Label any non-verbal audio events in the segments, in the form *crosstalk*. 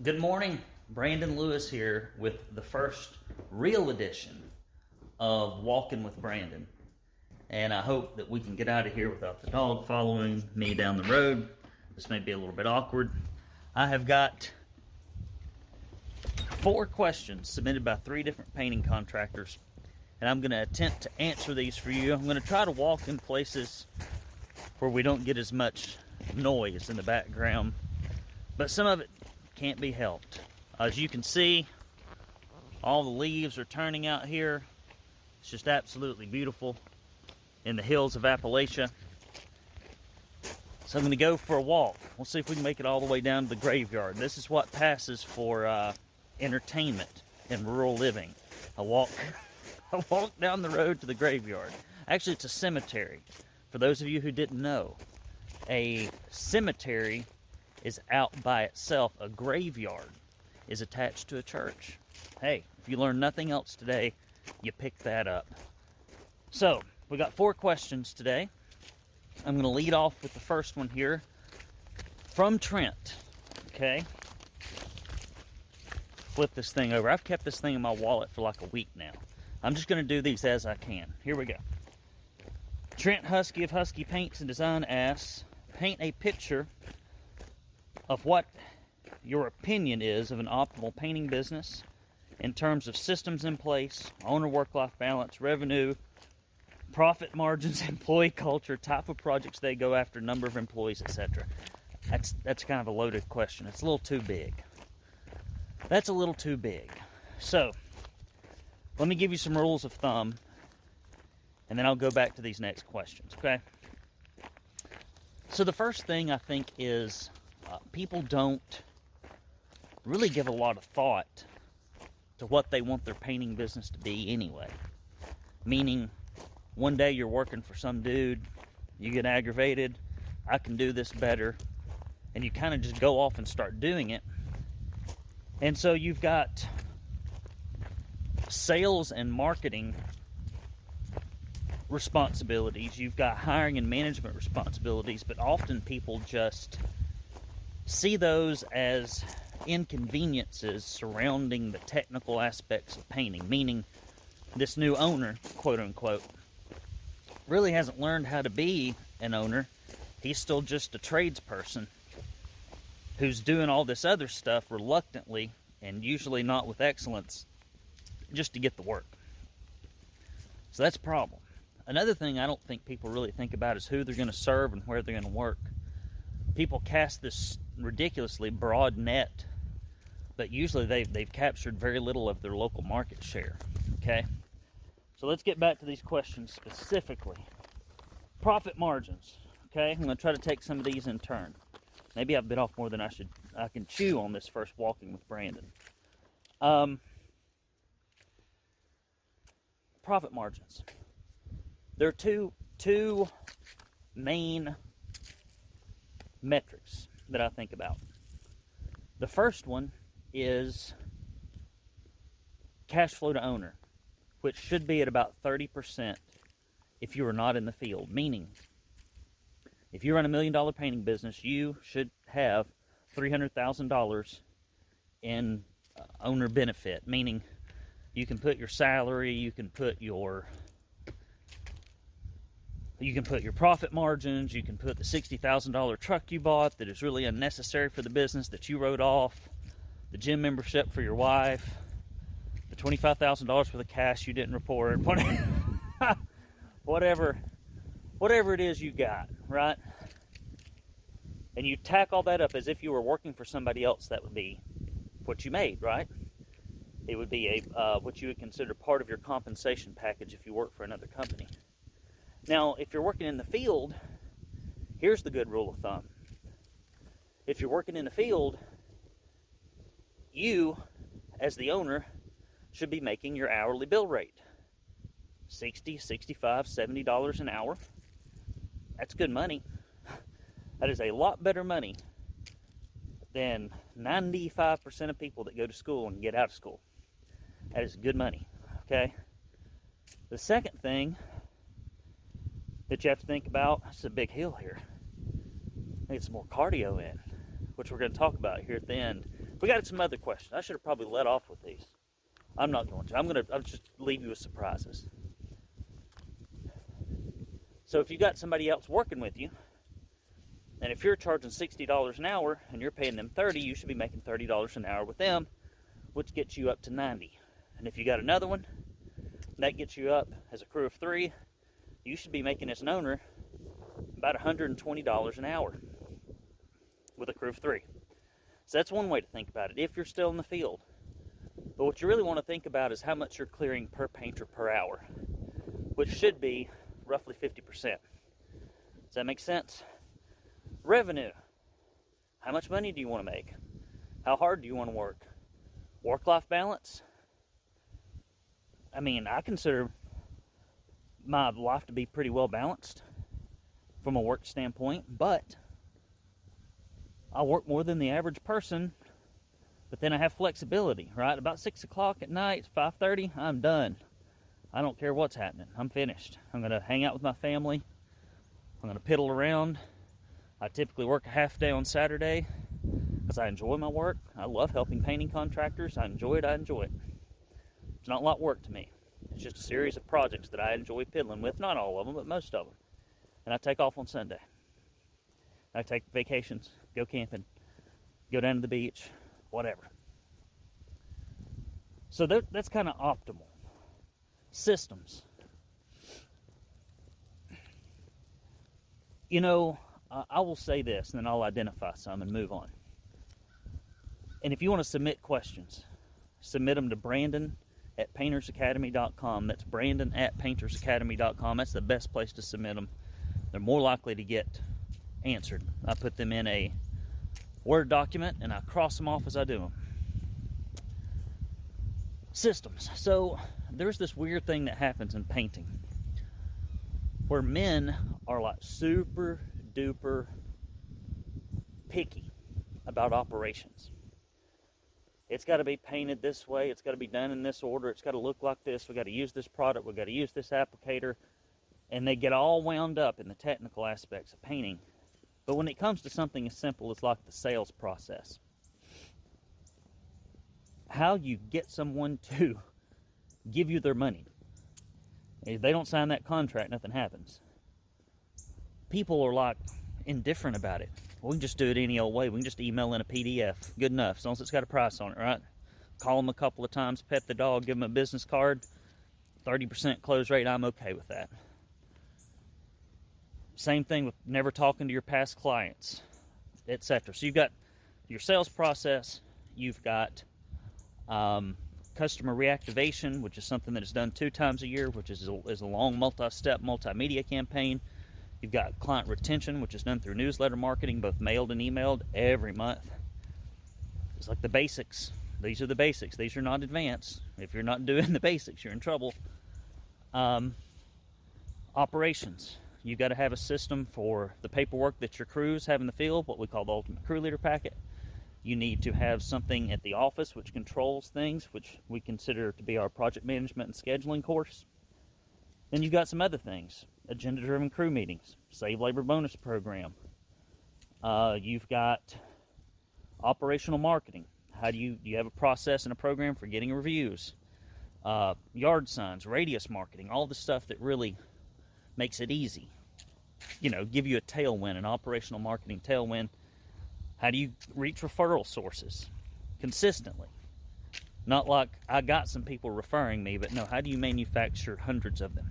Good morning. Brandon Lewis here with the first real edition of Walking with Brandon. And I hope that we can get out of here without the dog following me down the road. This may be a little bit awkward. I have got four questions submitted by three different painting contractors, and I'm going to attempt to answer these for you. I'm going to try to walk in places where we don't get as much noise in the background, but some of it can't be helped. As you can see, all the leaves are turning out here. It's just absolutely beautiful in the hills of Appalachia. So I'm going to go for a walk. We'll see if we can make it all the way down to the graveyard. This is what passes for uh, entertainment in rural living. A walk, *laughs* a walk down the road to the graveyard. Actually, it's a cemetery. For those of you who didn't know, a cemetery is out by itself. A graveyard is attached to a church. Hey, if you learn nothing else today, you pick that up. So, we got four questions today. I'm going to lead off with the first one here from Trent. Okay. Flip this thing over. I've kept this thing in my wallet for like a week now. I'm just going to do these as I can. Here we go. Trent Husky of Husky Paints and Design asks Paint a picture of what your opinion is of an optimal painting business in terms of systems in place, owner work life balance, revenue, profit margins, *laughs* employee culture, type of projects they go after, number of employees, etc. That's that's kind of a loaded question. It's a little too big. That's a little too big. So, let me give you some rules of thumb and then I'll go back to these next questions, okay? So the first thing I think is uh, people don't really give a lot of thought to what they want their painting business to be anyway. Meaning, one day you're working for some dude, you get aggravated, I can do this better, and you kind of just go off and start doing it. And so you've got sales and marketing responsibilities, you've got hiring and management responsibilities, but often people just see those as inconveniences surrounding the technical aspects of painting, meaning this new owner, quote unquote, really hasn't learned how to be an owner. He's still just a tradesperson who's doing all this other stuff reluctantly and usually not with excellence just to get the work. So that's a problem. Another thing I don't think people really think about is who they're going to serve and where they're going to work. People cast this ridiculously broad net, but usually they've, they've captured very little of their local market share. Okay? So let's get back to these questions specifically. Profit margins. Okay, I'm going to try to take some of these in turn. Maybe I've bit off more than I should. I can chew on this first walking with Brandon. Um, profit margins. There are two two main metrics that I think about. The first one is cash flow to owner, which should be at about 30% if you are not in the field. Meaning, if you run a million dollar painting business, you should have $300,000 in uh, owner benefit, meaning you can put your salary, you can put your you can put your profit margins, you can put the $60,000 truck you bought that is really unnecessary for the business that you wrote off, the gym membership for your wife, the $25,000 for the cash you didn't report, *laughs* whatever whatever it is you got, right? And you tack all that up as if you were working for somebody else, that would be what you made, right? It would be a uh, what you would consider part of your compensation package if you work for another company. Now, if you're working in the field, here's the good rule of thumb. If you're working in the field, you, as the owner, should be making your hourly bill rate. 60 65 70 dollars an hour. That's good money. That is a lot better money than 95% of people that go to school and get out of school. That is good money okay? The second thing that you have to think about. It's a big hill here. Need some more cardio in, which we're going to talk about here at the end. We got some other questions. I should have probably let off with these. I'm not going to. I'm going to I'll just leave you with surprises. So if you got somebody else working with you, and if you're charging $60 an hour and you're paying them 30, you should be making $30 an hour with them, which gets you up to 90. And if you got another one, that gets you up as a crew of 3, you should be making as an owner about $120 an hour with a crew of 3. So that's one way to think about it if you're still in the field. But what you really want to think about is how much you're clearing per painter per hour, which should be roughly 50%. Does that make sense? Revenue. How much money do you want to make? How hard do you want to work? Work life balance. I mean, I consider my life to be pretty well balanced from a work standpoint, but I work more than the average person. But then I have flexibility, right? About six o'clock at night, five thirty, I'm done. I don't care what's happening. I'm finished. I'm gonna hang out with my family. I'm gonna piddle around. I typically work a half day on Saturday because I enjoy my work. I love helping painting contractors. I enjoy it. I enjoy it. It's not a lot of work to me. It's just a series of projects that I enjoy piddling with. Not all of them, but most of them. And I take off on Sunday. I take vacations, go camping, go down to the beach, whatever. So that, that's kind of optimal. Systems. You know, I will say this, and then I'll identify some and move on. And if you want to submit questions, submit them to Brandon at paintersacademy.com. That's Brandon at paintersacademy.com. That's the best place to submit them. They're more likely to get answered. I put them in a Word document and I cross them off as I do them. Systems. So there's this weird thing that happens in painting where men are like super duper picky about operations. It's got to be painted this way. It's got to be done in this order. It's got to look like this. We got to use this product. We got to use this applicator. And they get all wound up in the technical aspects of painting. But when it comes to something as simple as like the sales process, how you get someone *laughs* to give you their money. If they don't sign that contract, nothing happens people are like indifferent about it. We can just do it any old way. We can just email in a PDF. Good enough, as long as it's got a price on it, right? Call them a couple of times, pet the dog, give them a business card. 30% close rate, I'm okay with that. Same thing with never talking to your past clients, etc. So you've got your sales process, you've got um, customer reactivation, which is something that is done two times a year, which is a, is a long multi-step multimedia campaign You've got client retention, which is done through newsletter marketing, both mailed and emailed, every month. It's like the basics. These are the basics. These are not advanced. If you're not doing *laughs* the basics, you're in trouble. Um, operations. You've got to have a system for the paperwork that your crews have in the field, what we call the ultimate crew leader packet. You need to have something at the office which controls things, which we consider to be our project management and scheduling course. Then you've got some other things agenda driven crew meetings, save labor bonus program. Uh, you've got operational marketing. How do you do you have a process and a program for getting reviews? Uh, yard signs, radius marketing, all the stuff that really makes it easy. You know, give you a tailwind, an operational marketing tailwind. How do you reach referral sources consistently? Not like I got some people referring me, but no, how do you manufacture hundreds of them?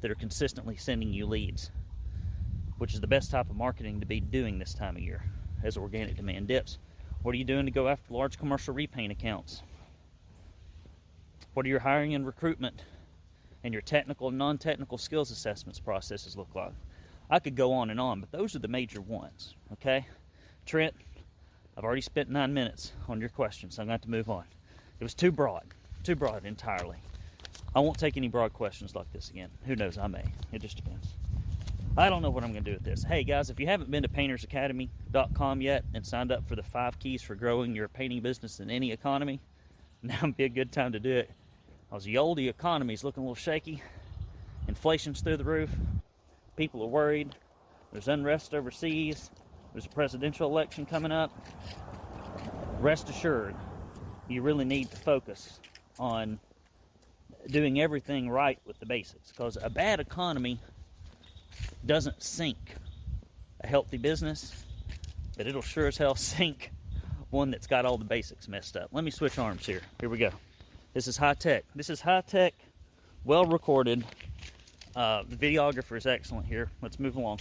That are consistently sending you leads, which is the best type of marketing to be doing this time of year as organic demand dips. What are you doing to go after large commercial repaint accounts? What are your hiring and recruitment and your technical and non technical skills assessments processes look like? I could go on and on, but those are the major ones, okay? Trent, I've already spent nine minutes on your questions, so I'm going to to move on. It was too broad, too broad entirely. I won't take any broad questions like this again. Who knows? I may. It just depends. I don't know what I'm going to do with this. Hey guys, if you haven't been to paintersacademy.com yet and signed up for the five keys for growing your painting business in any economy, *laughs* now would be a good time to do it. Because the old economy is looking a little shaky. Inflation's through the roof. People are worried. There's unrest overseas. There's a presidential election coming up. rest assured, you really need to focus on doing everything right with the basics because a bad economy doesn't sink a healthy business, but it'll sure as hell *laughs* sink one that's got all the basics messed up. Let me switch arms here. Here we go. This is high tech. This is high tech, well recorded. Uh, the videographer is excellent here. Let's move along.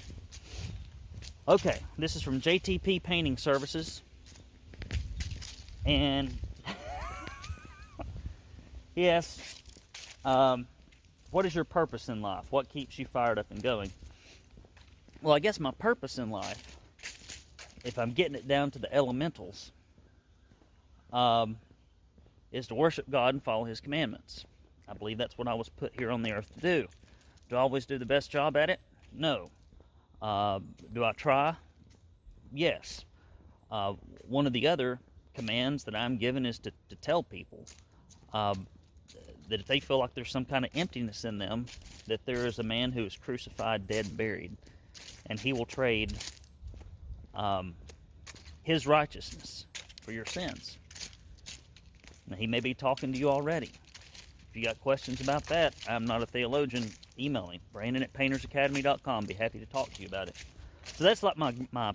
Okay, this is from JTP Painting Services. And *laughs* yes, um, what is your purpose in life? What keeps you fired up and going? Well, I guess my purpose in life, if I'm getting it down to the elementals, um, is to worship God and follow His commandments. I believe that's what I was put here on the earth to do. Do I always do the best job at it? No. Uh, do I try? Yes. Uh, one of the other commands that I'm given is to, to tell people um, that if they feel like there's some kind of emptiness in them, that there is a man who is crucified, dead, buried, and he will trade um, his righteousness for your sins. Now, he may be talking to you already. If you got questions about that, I'm not a theologian. Email me, Brandon at paintersacademy.com. Be happy to talk to you about it. So that's like my, my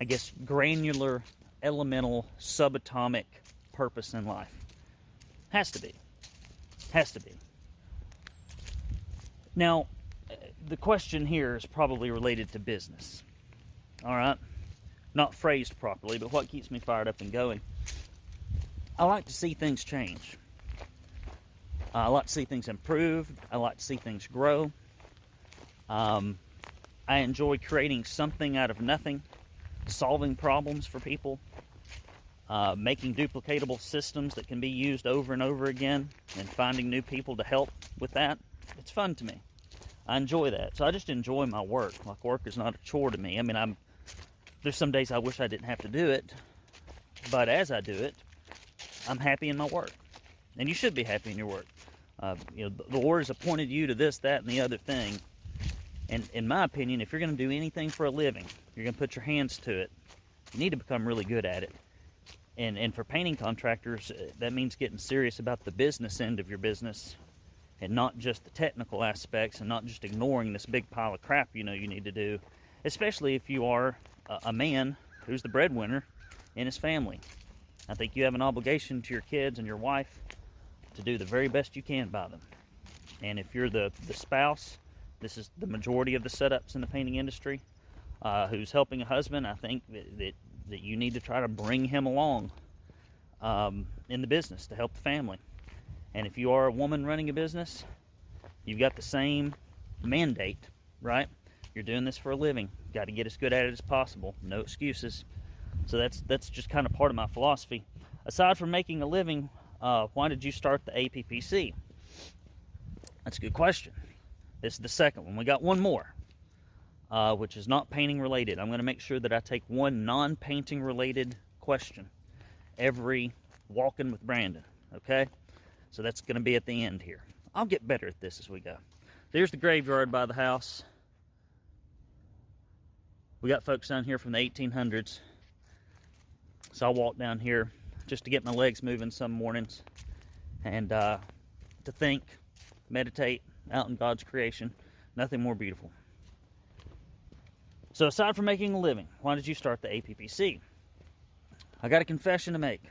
I guess, granular, elemental, subatomic purpose in life. Has to be. Has to be. Now, the question here is probably related to business. All right? Not phrased properly, but what keeps me fired up and going? I like to see things change. I like to see things improve. I like to see things grow. Um, I enjoy creating something out of nothing, solving problems for people, uh, making duplicatable systems that can be used over and over again, and finding new people to help with that. It's fun to me. I enjoy that. So I just enjoy my work. Like work is not a chore to me. I mean, I'm there's some days I wish I didn't have to do it, but as I do it, I'm happy in my work, and you should be happy in your work. Uh, you know, the Lord has appointed you to this, that, and the other thing. And in my opinion, if you're going to do anything for a living, you're going to put your hands to it. You need to become really good at it. And and for painting contractors, uh, that means getting serious about the business end of your business, and not just the technical aspects, and not just ignoring this big pile of crap you know you need to do. Especially if you are a, man who's the breadwinner in his family. I think you have an obligation to your kids and your wife to do the very best you can by them. And if you're the, the spouse, this is the majority of the setups in the painting industry, uh, who's helping a husband, I think that, that, that, you need to try to bring him along um, in the business to help the family. And if you are a woman running a business, you've got the same mandate, right? You're doing this for a living. Got to get as good at it as possible. No excuses. So that's that's just kind of part of my philosophy. Aside from making a living, uh, why did you start the APPC? That's a good question. This is the second one. We got one more, uh, which is not painting related. I'm going to make sure that I take one non painting related question every walking with Brandon. Okay? So that's going to be at the end here. I'll get better at this as we go. There's the graveyard by the house. We got folks down here from the 1800s. So I'll walk down here just to get my legs moving some mornings and uh, to think, meditate out in God's creation. Nothing more beautiful. So, aside from making a living, why did you start the APPC? I got a confession to make.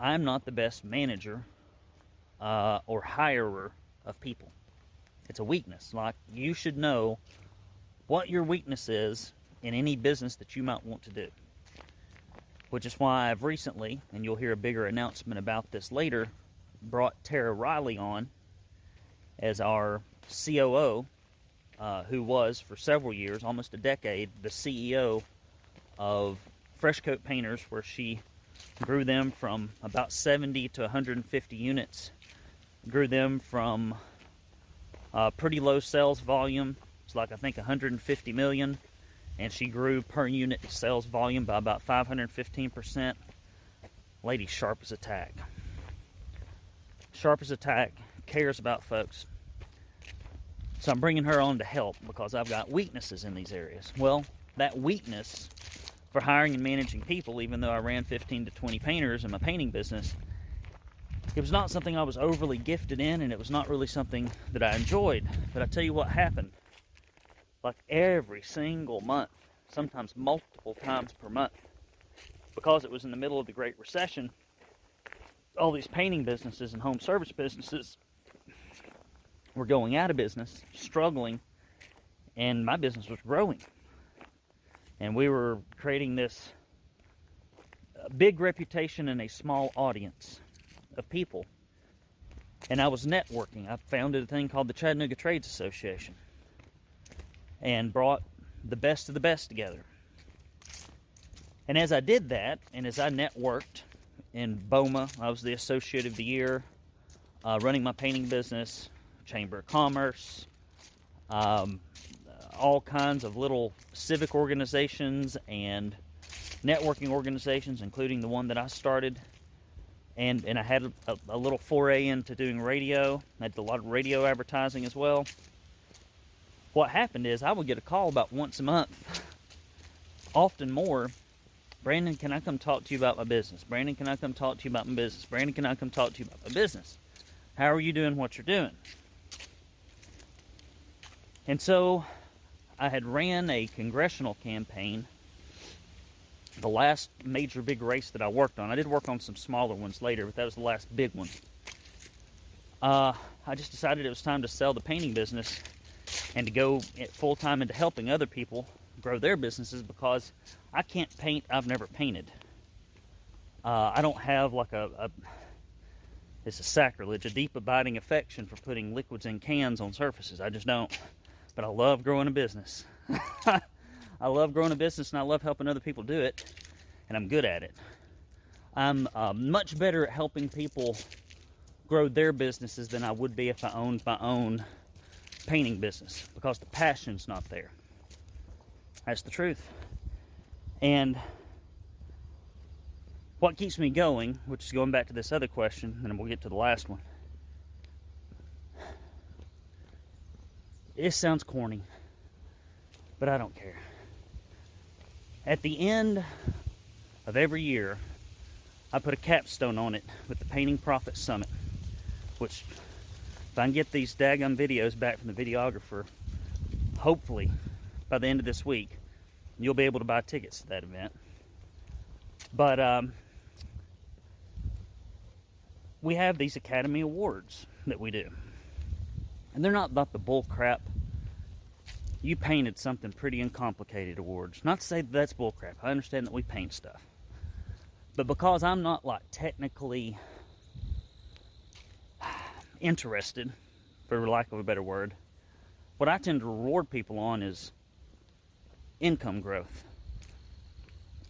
I'm not the best manager uh, or hirer of people. It's a weakness. Like, you should know what your weakness is in any business that you might want to do which is why I've recently, and you'll hear a bigger announcement about this later, brought Tara Riley on as our COO, uh, who was for several years, almost a decade, the CEO of Fresh Coat Painters, where she grew them from about 70 to 150 units, grew them from uh, pretty low sales volume, it's like I think 150 million, and she grew per unit sales volume by about 515%. Lady sharp as a tack. Sharp cares about folks. So I'm bringing her on to help because I've got weaknesses in these areas. Well, that weakness for hiring and managing people, even though I ran 15 to 20 painters in my painting business. It was not something I was overly gifted in, and it was not really something that I enjoyed. But I tell you what happened. Like every single month, sometimes multiple times per month, because it was in the middle of the Great Recession, all these painting businesses and home service businesses were going out of business, struggling, and my business was growing. And we were creating this big reputation in a small audience of people. And I was networking. I founded a thing called the Chattanooga Trades Association and brought the best of the best together. And as I did that, and as I networked in BOMA, I was the Associate of the Year, uh, running my painting business, Chamber of Commerce, um, all kinds of little civic organizations and networking organizations, including the one that I started. And, and I had a, a little foray into doing radio. I did a lot of radio advertising as well. What happened is I would get a call about once a month, often more. Brandon, can I come talk to you about my business? Brandon, can I come talk to you about my business? Brandon, can I come talk to you about my business? How are you doing what you're doing? And so I had ran a congressional campaign, the last major big race that I worked on. I did work on some smaller ones later, but that was the last big one. Uh, I just decided it was time to sell the painting business and to go full time into helping other people grow their businesses because I can't paint. I've never painted. Uh, I don't have like a, a it's a sacrilege, a deep abiding affection for putting liquids in cans on surfaces. I just don't but I love growing a business. *laughs* I love growing a business and I love helping other people do it, and I'm good at it. I'm uh, much better at helping people grow their businesses than I would be if I owned my own painting business because the passion's not there. That's the truth. And what keeps me going, which is going back to this other question, and we'll get to the last one It sounds corny, but I don't care. At the end of every year, I put a capstone on it with the Painting Profit Summit, which, if I can get these daggum videos back from the videographer, hopefully by the end of this week, you'll be able to buy tickets to that event. But um, we have these Academy Awards that we do. And they're not about the bull crap. You painted something pretty uncomplicated awards. Not to say that that's bull crap. I understand that we paint stuff. But because I'm not like technically interested, for lack of a better word, what I tend to reward people on is income growth.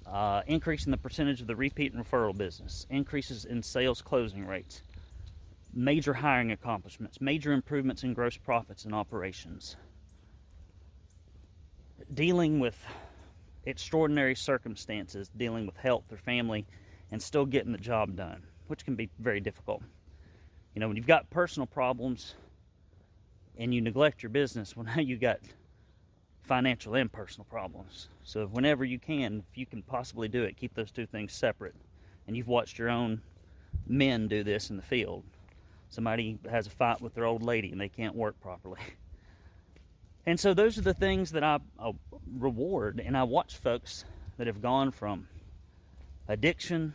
Uh, increasing the percentage of the repeat and referral business, increases in sales closing rates, major hiring accomplishments, major improvements in gross profits and operations, dealing with extraordinary circumstances, dealing with health or family, and still getting the job done, which can be very difficult. You know, when you've got personal problems and you neglect your business, *laughs* well, now you've got financial and personal problems. So, whenever you can, if you can possibly do it, keep those two things separate. And you've watched your own men do this in the field somebody has a fight with their old lady and they can't work properly. *laughs* And so those are the things that I, I reward. And I watch folks that have gone from addiction,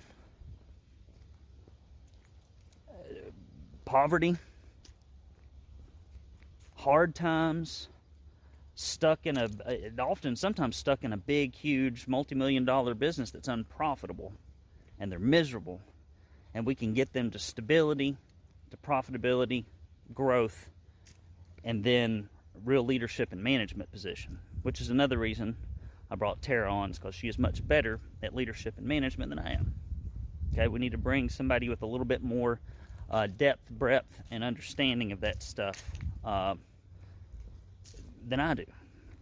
poverty, hard times, stuck in a often sometimes stuck in a big huge multi-million dollar business that's unprofitable and they're miserable and we can get them to stability to profitability, growth, and then real leadership and management position, which is another reason I brought Tara on, because she is much better at leadership and management than I am. Okay, we need to bring somebody with a little bit more uh, depth, breadth, and understanding of that stuff uh, than I do.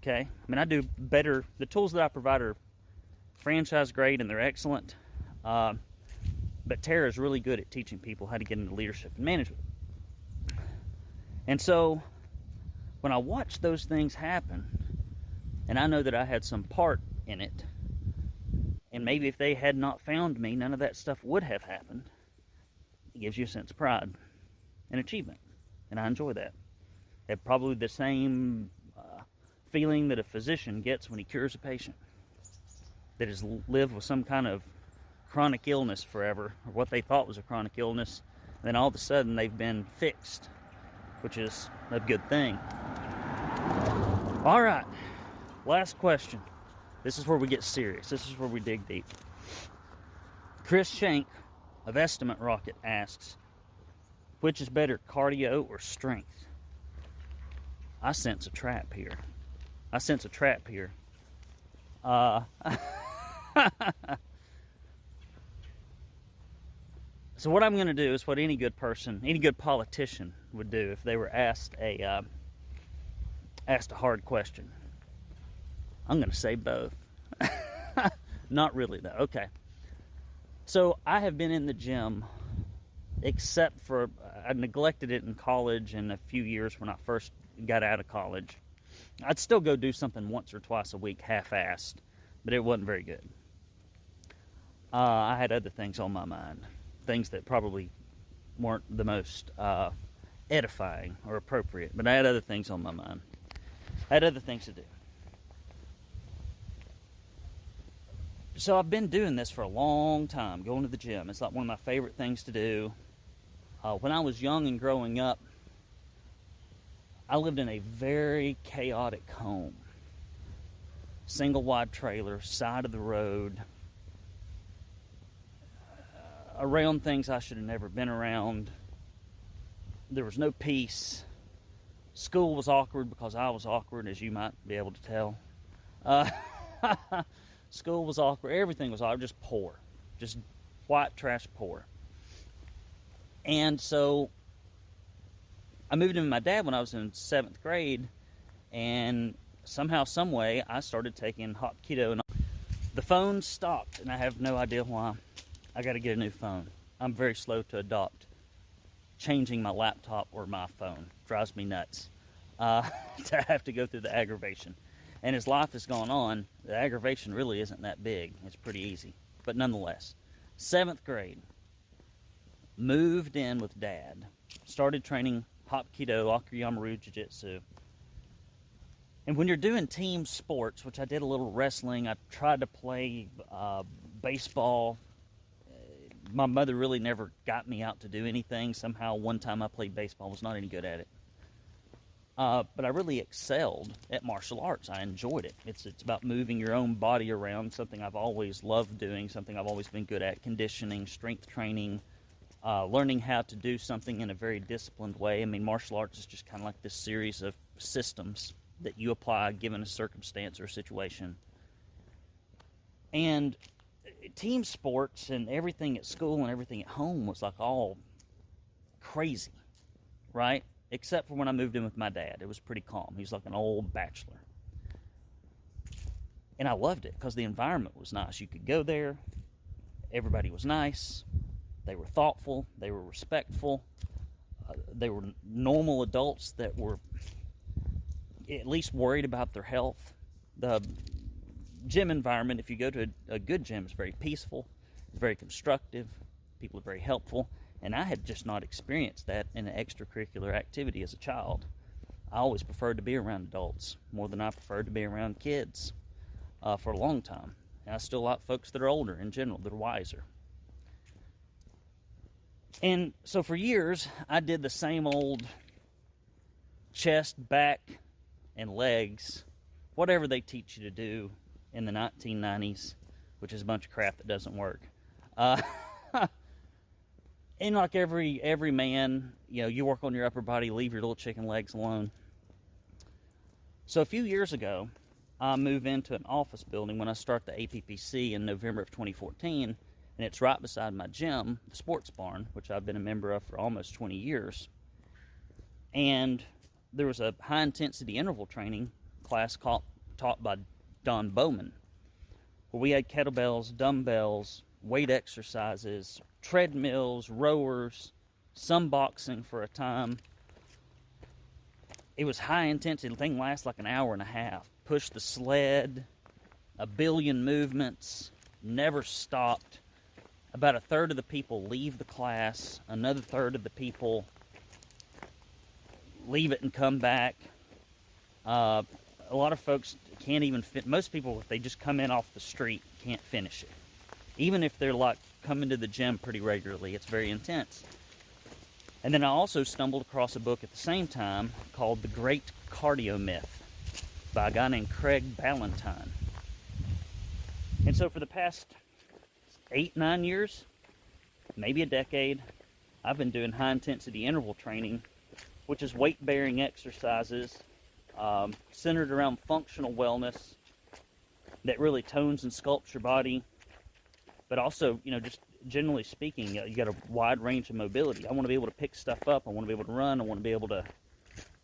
Okay, I mean, I do better. The tools that I provide are franchise grade and they're excellent. Uh, but Tara is really good at teaching people how to get into leadership and management. And so when I watch those things happen, and I know that I had some part in it, And maybe if they had not found me, none of that stuff would have happened. It gives you a sense of pride and achievement. And I enjoy that. Have probably the same uh, feeling that a physician gets when he cures a patient that has lived with some kind of chronic illness forever, or what they thought was a chronic illness, and then all of a sudden they've been fixed, which is a good thing. All right, last question. This is where we get serious. This is where we dig deep. Chris Shank of Estimate Rocket asks, which is better, cardio or strength? I sense a trap here. I sense a trap here. Uh, *laughs* so what I'm going to do is what any good person, any good politician would do if they were asked a uh, asked a hard question. I'm going to say both. *laughs* Not really though. Okay. So I have been in the gym except for I neglected it in college and a few years when I first got out of college. I'd still go do something once or twice a week half-assed, but it wasn't very good. Uh, I had other things on my mind, things that probably weren't the most uh, edifying or appropriate, but I had other things on my mind. I had other things to do. So I've been doing this for a long time, going to the gym. It's like one of my favorite things to do. Uh, when I was young and growing up, I lived in a very chaotic home. Single wide trailer, side of the road, around things I should have never been around. There was no peace. School was awkward because I was awkward, as you might be able to tell. Uh, *laughs* school was awkward. Everything was awkward. Just poor. Just white trash poor. And so I moved in with my dad when I was in seventh grade, and somehow, some way, I started taking hot keto, and the phone stopped, and I have no idea why. I got to get a new phone. I'm very slow to adopt changing my laptop or my phone. Drives me nuts uh, *laughs* to have to go through the aggravation. And as life has gone on, the aggravation really isn't that big. It's pretty easy. But nonetheless, seventh grade, moved in with dad, started training Hapkido, Akiyamaru Jiu Jitsu. And when you're doing team sports, which I did a little wrestling, I tried to play uh, baseball my mother really never got me out to do anything. Somehow, one time I played baseball, was not any good at it. Uh, but I really excelled at martial arts. I enjoyed it. It's it's about moving your own body around. Something I've always loved doing. Something I've always been good at. Conditioning, strength training, uh, learning how to do something in a very disciplined way. I mean, martial arts is just kind of like this series of systems that you apply given a circumstance or situation. And team sports and everything at school and everything at home was like all crazy, right? Except for when I moved in with my dad. It was pretty calm. He was like an old bachelor. And I loved it because the environment was nice. You could go there, everybody was nice, they were thoughtful, they were respectful, uh, they were normal adults that were at least worried about their health. The gym environment, if you go to a, a good gym, it's very peaceful, it's very constructive, people are very helpful, and I had just not experienced that in an extracurricular activity as a child. I always preferred to be around adults more than I preferred to be around kids uh, for a long time. And I still like folks that are older in general, that are wiser. And so for years, I did the same old chest, back, and legs, whatever they teach you to do in the 1990s, which is a bunch of crap that doesn't work. Uh, *laughs* and like every every man, you know, you work on your upper body, leave your little chicken legs alone. So a few years ago, I move into an office building when I start the APPC in November of 2014, and it's right beside my gym, the Sports Barn, which I've been a member of for almost 20 years. And there was a high intensity interval training class called, taught by Don Bowman, where we had kettlebells, dumbbells, weight exercises, treadmills, rowers, some boxing for a time. It was high intensity. The thing lasts like an hour and a half. Push the sled, a billion movements, never stopped. About a third of the people leave the class, another third of the people leave it and come back. Uh, a lot of folks can't even fit. Most people, if they just come in off the street, can't finish it. Even if they're like coming to the gym pretty regularly, it's very intense. And then I also stumbled across a book at the same time called The Great Cardio Myth by a guy named Craig Ballantyne. And so for the past eight, nine years, maybe a decade, I've been doing high intensity interval training, which is weight bearing exercises um, centered around functional wellness that really tones and sculpts your body, but also, you know, just generally speaking, you got a wide range of mobility. I want to be able to pick stuff up. I want to be able to run. I want to be able to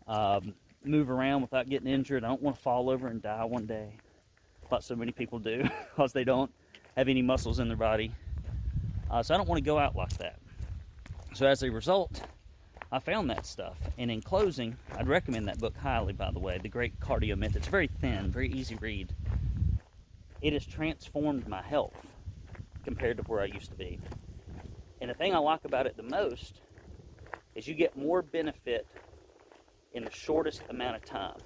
um, move around without getting injured. I don't want to fall over and die one day, like so many people do, *laughs* because they don't have any muscles in their body. Uh, so I don't want to go out like that. So as a result, I found that stuff. And in closing, I'd recommend that book highly, by the way, The Great Cardio Myth. It's very thin, very easy read. It has transformed my health compared to where I used to be. And the thing I like about it the most is you get more benefit in the shortest amount of time.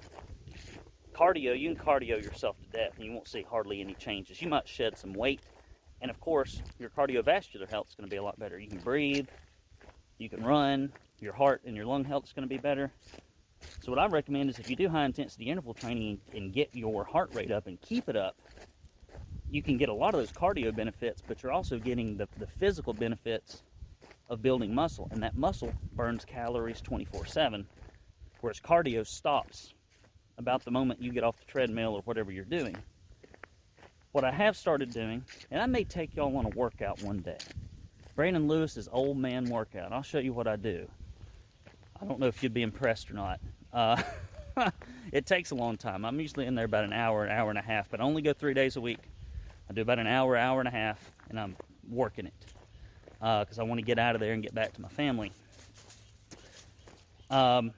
Cardio, you can cardio yourself to death and you won't see hardly any changes. You might shed some weight, and of course, your cardiovascular health is going to be a lot better. You can breathe, you can run, your heart and your lung health is going to be better. So, what I recommend is if you do high intensity interval training and get your heart rate up and keep it up, you can get a lot of those cardio benefits, but you're also getting the, the physical benefits of building muscle. And that muscle burns calories 24 7, whereas cardio stops about the moment you get off the treadmill or whatever you're doing. What I have started doing, and I may take y'all on a workout one day. Brandon Lewis's old man workout. I'll show you what I do. I don't know if you'd be impressed or not. Uh, *laughs* it takes a long time. I'm usually in there about an hour, an hour and a half, but I only go three days a week. I do about an hour, hour and a half, and I'm working it because uh, I want to get out of there and get back to my family. Um,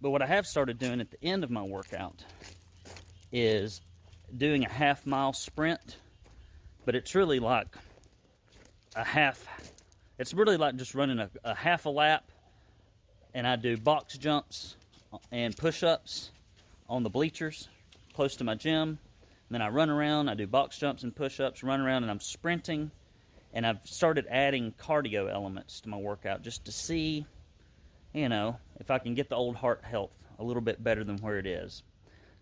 but what I have started doing at the end of my workout is doing a half mile sprint, but it's really like a half, it's really like just running a, a half a lap and I do box jumps and push ups on the bleachers close to my gym. And then I run around, I do box jumps and push ups, run around, and I'm sprinting. And I've started adding cardio elements to my workout just to see, you know, if I can get the old heart health a little bit better than where it is.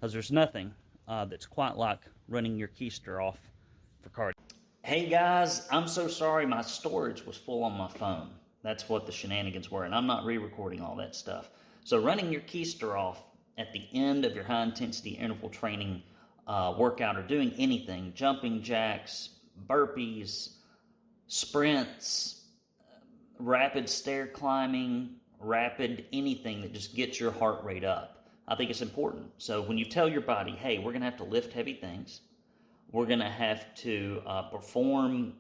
Because there's nothing uh, that's quite like running your keister off for cardio. Hey guys, I'm so sorry my storage was full on my phone. That's what the shenanigans were. And I'm not re recording all that stuff. So, running your keister off at the end of your high intensity interval training uh, workout or doing anything jumping jacks, burpees, sprints, rapid stair climbing, rapid anything that just gets your heart rate up. I think it's important. So, when you tell your body, hey, we're going to have to lift heavy things, we're going to have to uh, perform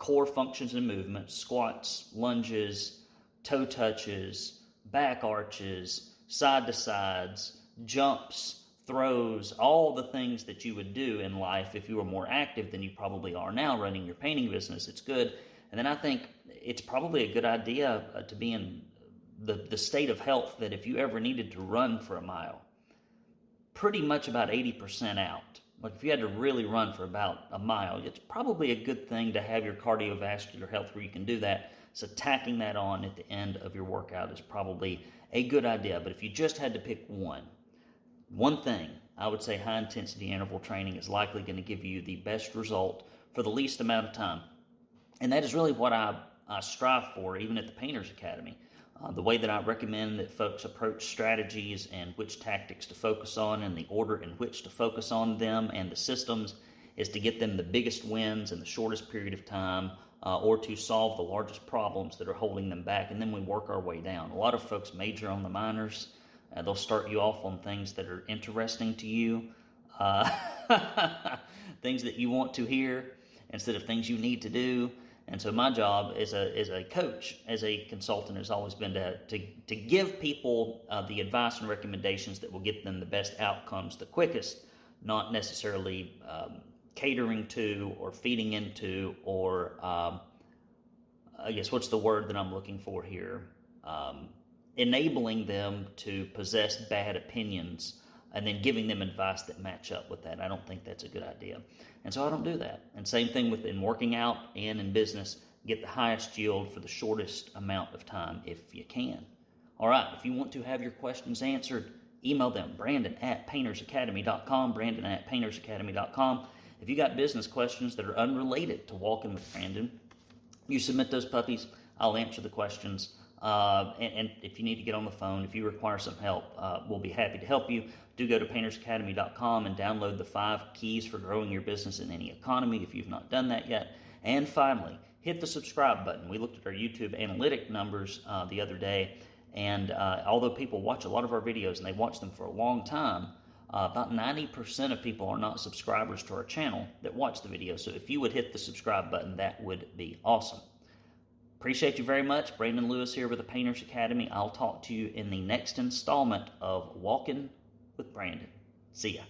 core functions and movements squats, lunges, toe touches, back arches, side to sides, jumps, throws, all the things that you would do in life if you were more active than you probably are now running your painting business. It's good. And then I think it's probably a good idea uh, to be in the, the state of health that if you ever needed to run for a mile, pretty much about 80% out like if you had to really run for about a mile, it's probably a good thing to have your cardiovascular health where you can do that. So tacking that on at the end of your workout is probably a good idea. But if you just had to pick one, one thing, I would say high intensity interval training is likely going to give you the best result for the least amount of time. And that is really what I, I strive for, even at the Painters Academy. Uh, the way that I recommend that folks approach strategies and which tactics to focus on and the order in which to focus on them and the systems is to get them the biggest wins in the shortest period of time uh, or to solve the largest problems that are holding them back. And then we work our way down. A lot of folks major on the minors. Uh, they'll start you off on things that are interesting to you, uh, *laughs* things that you want to hear instead of things you need to do. And so my job as a, as a coach, as a consultant, has always been to, to, to give people uh, the advice and recommendations that will get them the best outcomes the quickest, not necessarily um, catering to or feeding into or um, I guess what's the word that I'm looking for here? Um, enabling them to possess bad opinions and then giving them advice that match up with that. I don't think that's a good idea. And so I don't do that. And same thing with in working out and in business, get the highest yield for the shortest amount of time if you can. All right, if you want to have your questions answered, email them, Brandon at paintersacademy.com, Brandon at paintersacademy.com. If you got business questions that are unrelated to walking with Brandon, you submit those puppies. I'll answer the questions. Uh, and, and, if you need to get on the phone, if you require some help, uh, we'll be happy to help you. Do go to paintersacademy.com and download the five keys for growing your business in any economy if you've not done that yet. And finally, hit the subscribe button. We looked at our YouTube analytic numbers uh, the other day, and uh, although people watch a lot of our videos and they watch them for a long time, uh, about 90% of people are not subscribers to our channel that watch the video. So if you would hit the subscribe button, that would be awesome. Appreciate you very much. Brandon Lewis here with the Painters Academy. I'll talk to you in the next installment of Walking with Brandon. See ya.